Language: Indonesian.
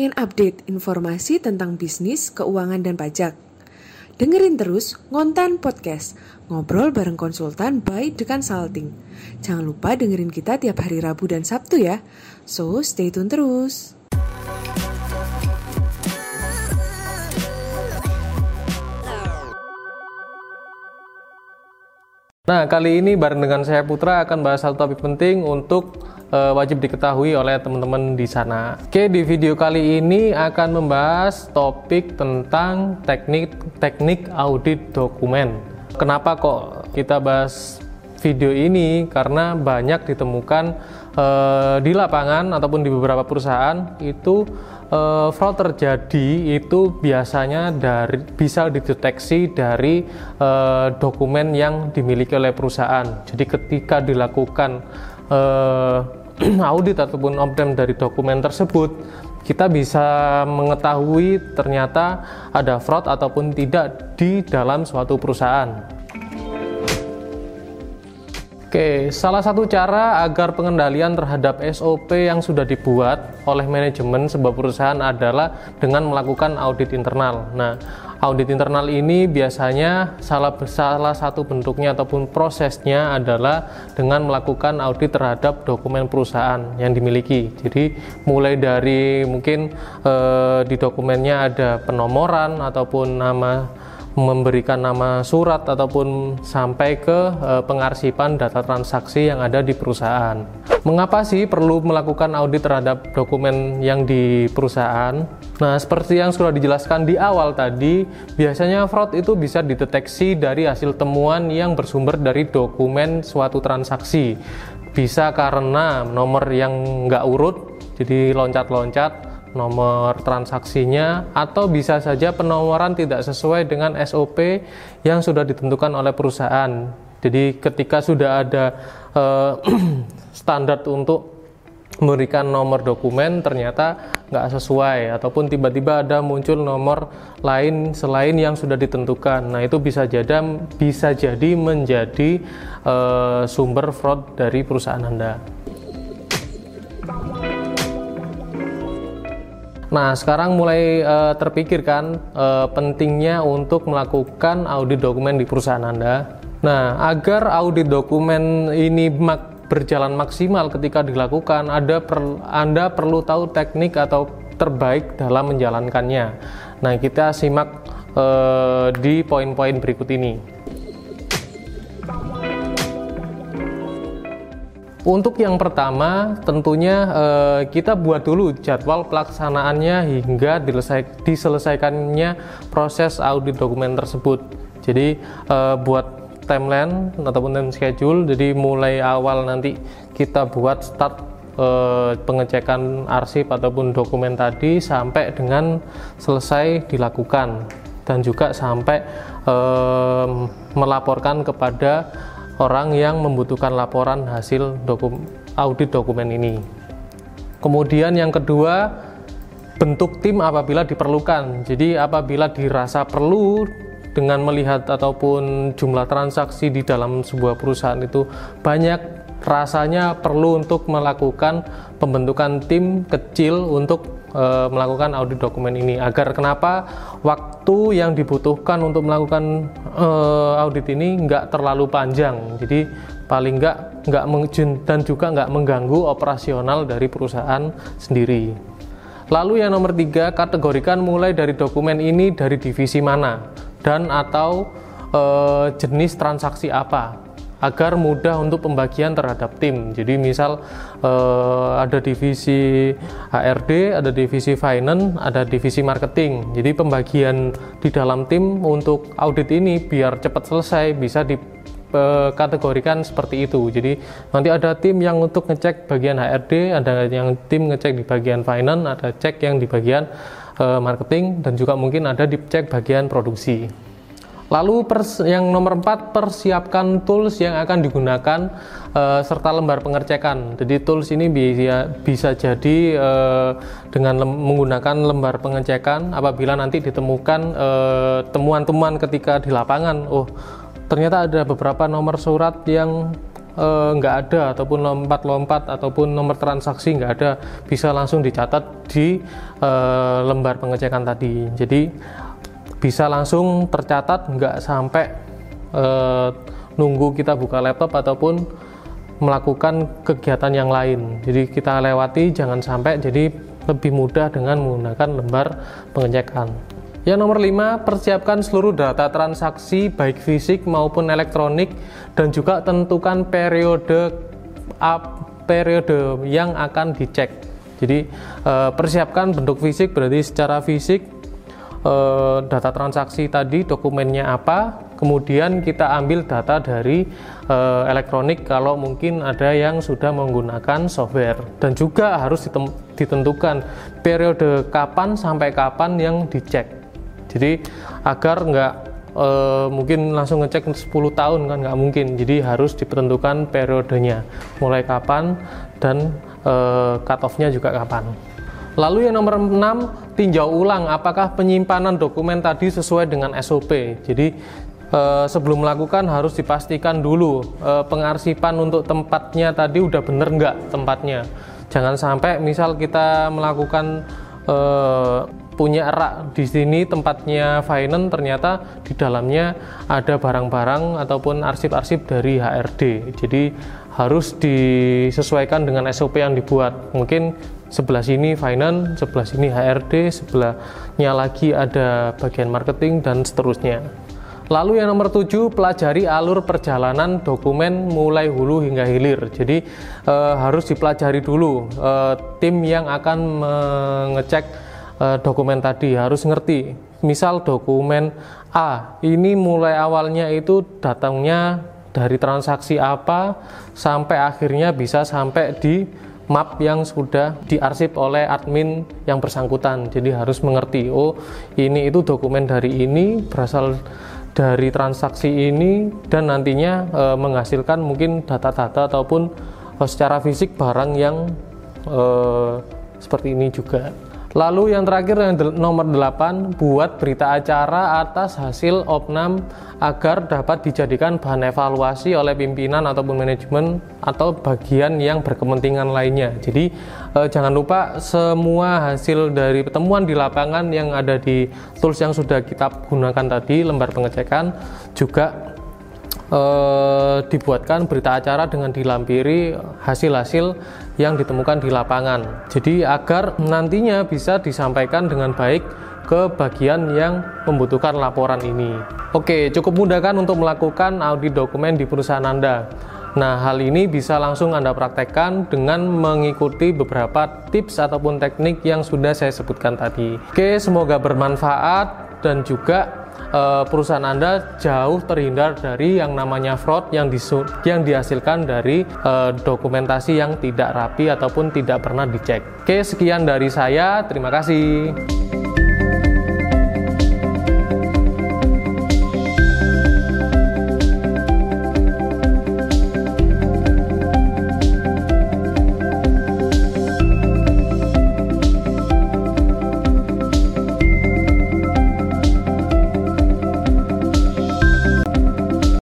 Pengen update informasi tentang bisnis, keuangan, dan pajak? Dengerin terus Ngontan Podcast, ngobrol bareng konsultan by The Consulting. Jangan lupa dengerin kita tiap hari Rabu dan Sabtu ya. So, stay tune terus. Nah, kali ini bareng dengan saya Putra akan bahas satu topik penting untuk uh, wajib diketahui oleh teman-teman di sana. Oke, di video kali ini akan membahas topik tentang teknik teknik audit dokumen. Kenapa kok kita bahas video ini? Karena banyak ditemukan uh, di lapangan ataupun di beberapa perusahaan itu uh, fraud terjadi itu biasanya dari bisa dideteksi dari dokumen yang dimiliki oleh perusahaan. Jadi ketika dilakukan audit ataupun open dari dokumen tersebut, kita bisa mengetahui ternyata ada fraud ataupun tidak di dalam suatu perusahaan. Oke, salah satu cara agar pengendalian terhadap SOP yang sudah dibuat oleh manajemen sebuah perusahaan adalah dengan melakukan audit internal. Nah, audit internal ini biasanya salah salah satu bentuknya ataupun prosesnya adalah dengan melakukan audit terhadap dokumen perusahaan yang dimiliki. Jadi, mulai dari mungkin eh, di dokumennya ada penomoran ataupun nama memberikan nama surat ataupun sampai ke e, pengarsipan data transaksi yang ada di perusahaan. Mengapa sih perlu melakukan audit terhadap dokumen yang di perusahaan? Nah, seperti yang sudah dijelaskan di awal tadi, biasanya fraud itu bisa dideteksi dari hasil temuan yang bersumber dari dokumen suatu transaksi. Bisa karena nomor yang nggak urut, jadi loncat-loncat, nomor transaksinya atau bisa saja penomoran tidak sesuai dengan SOP yang sudah ditentukan oleh perusahaan. Jadi ketika sudah ada uh, standar untuk memberikan nomor dokumen ternyata nggak sesuai ataupun tiba-tiba ada muncul nomor lain selain yang sudah ditentukan. Nah itu bisa jadi bisa jadi menjadi uh, sumber fraud dari perusahaan Anda. Nah, sekarang mulai uh, terpikirkan uh, pentingnya untuk melakukan audit dokumen di perusahaan Anda. Nah, agar audit dokumen ini mak berjalan maksimal ketika dilakukan, ada per Anda perlu tahu teknik atau terbaik dalam menjalankannya. Nah, kita simak uh, di poin-poin berikut ini. Untuk yang pertama, tentunya eh, kita buat dulu jadwal pelaksanaannya hingga diselesaikannya proses audit dokumen tersebut. Jadi eh, buat timeline ataupun time schedule. Jadi mulai awal nanti kita buat start eh, pengecekan arsip ataupun dokumen tadi sampai dengan selesai dilakukan dan juga sampai eh, melaporkan kepada orang yang membutuhkan laporan hasil dokum, audit dokumen ini. Kemudian yang kedua, bentuk tim apabila diperlukan. Jadi apabila dirasa perlu dengan melihat ataupun jumlah transaksi di dalam sebuah perusahaan itu banyak rasanya perlu untuk melakukan pembentukan tim kecil untuk e, melakukan audit dokumen ini. Agar kenapa waktu yang dibutuhkan untuk melakukan e, audit ini nggak terlalu panjang. Jadi paling nggak nggak dan juga nggak mengganggu operasional dari perusahaan sendiri. Lalu yang nomor tiga kategorikan mulai dari dokumen ini dari divisi mana dan atau e, jenis transaksi apa agar mudah untuk pembagian terhadap tim. Jadi misal eh, ada divisi HRD, ada divisi finance, ada divisi marketing. Jadi pembagian di dalam tim untuk audit ini biar cepat selesai bisa di kategorikan seperti itu. Jadi nanti ada tim yang untuk ngecek bagian HRD, ada yang tim ngecek di bagian finance, ada cek yang di bagian uh, marketing dan juga mungkin ada dicek bagian produksi. Lalu pers yang nomor 4 persiapkan tools yang akan digunakan uh, serta lembar pengecekan. Jadi tools ini bisa bisa jadi uh, dengan lem menggunakan lembar pengecekan apabila nanti ditemukan eh, temuan-temuan uh, ketika di lapangan. Oh, ternyata ada beberapa nomor surat yang nggak ada ataupun lompat-lompat ataupun nomor transaksi nggak ada bisa langsung dicatat di eh, lembar pengecekan tadi jadi bisa langsung tercatat nggak sampai eh, nunggu kita buka laptop ataupun melakukan kegiatan yang lain jadi kita lewati jangan sampai jadi lebih mudah dengan menggunakan lembar pengecekan yang nomor 5, persiapkan seluruh data transaksi baik fisik maupun elektronik dan juga tentukan periode up, periode yang akan dicek. Jadi eh, persiapkan bentuk fisik berarti secara fisik eh, data transaksi tadi dokumennya apa, kemudian kita ambil data dari eh, elektronik kalau mungkin ada yang sudah menggunakan software. Dan juga harus ditentukan periode kapan sampai kapan yang dicek. Jadi agar nggak e, mungkin langsung ngecek 10 tahun kan nggak mungkin. Jadi harus ditentukan periodenya. Mulai kapan dan e, cut off-nya juga kapan. Lalu yang nomor 6 tinjau ulang apakah penyimpanan dokumen tadi sesuai dengan SOP jadi e, sebelum melakukan harus dipastikan dulu e, pengarsipan untuk tempatnya tadi udah bener nggak tempatnya. Jangan sampai misal kita melakukan e, punya rak di sini tempatnya finance ternyata di dalamnya ada barang-barang ataupun arsip-arsip dari HRD jadi harus disesuaikan dengan SOP yang dibuat. Mungkin sebelah sini finance sebelah sini HRD sebelahnya lagi ada bagian marketing dan seterusnya Lalu yang nomor tujuh, pelajari alur perjalanan dokumen mulai hulu hingga hilir. Jadi e, harus dipelajari dulu e, tim yang akan mengecek uh, dokumen tadi harus ngerti. Misal dokumen A, ini mulai awalnya itu datangnya dari transaksi apa sampai akhirnya bisa sampai di map yang sudah diarsip oleh admin yang bersangkutan. Jadi harus mengerti, oh ini itu dokumen dari ini berasal dari transaksi ini dan nantinya e, menghasilkan mungkin data-data ataupun e, secara fisik barang yang e, seperti ini juga. Lalu yang terakhir yang nomor 8, buat berita acara atas hasil opnam agar dapat dijadikan bahan evaluasi oleh pimpinan ataupun manajemen atau bagian yang berkepentingan lainnya. Jadi eh, jangan lupa semua hasil dari pertemuan di lapangan yang ada di tools yang sudah kita gunakan tadi, lembar pengecekan juga eh, dibuatkan berita acara dengan dilampiri hasil-hasil yang ditemukan di lapangan. Jadi agar nantinya bisa disampaikan dengan baik ke bagian yang membutuhkan laporan ini. Oke, cukup mudah kan untuk melakukan audit dokumen di perusahaan Anda. Nah, hal ini bisa langsung Anda praktekkan dengan mengikuti beberapa tips ataupun teknik yang sudah saya sebutkan tadi. Oke, semoga bermanfaat dan juga uh, perusahaan Anda jauh terhindar dari yang namanya fraud yang disu yang dihasilkan dari uh, dokumentasi yang tidak rapi ataupun tidak pernah dicek. Oke, sekian dari saya. Terima kasih.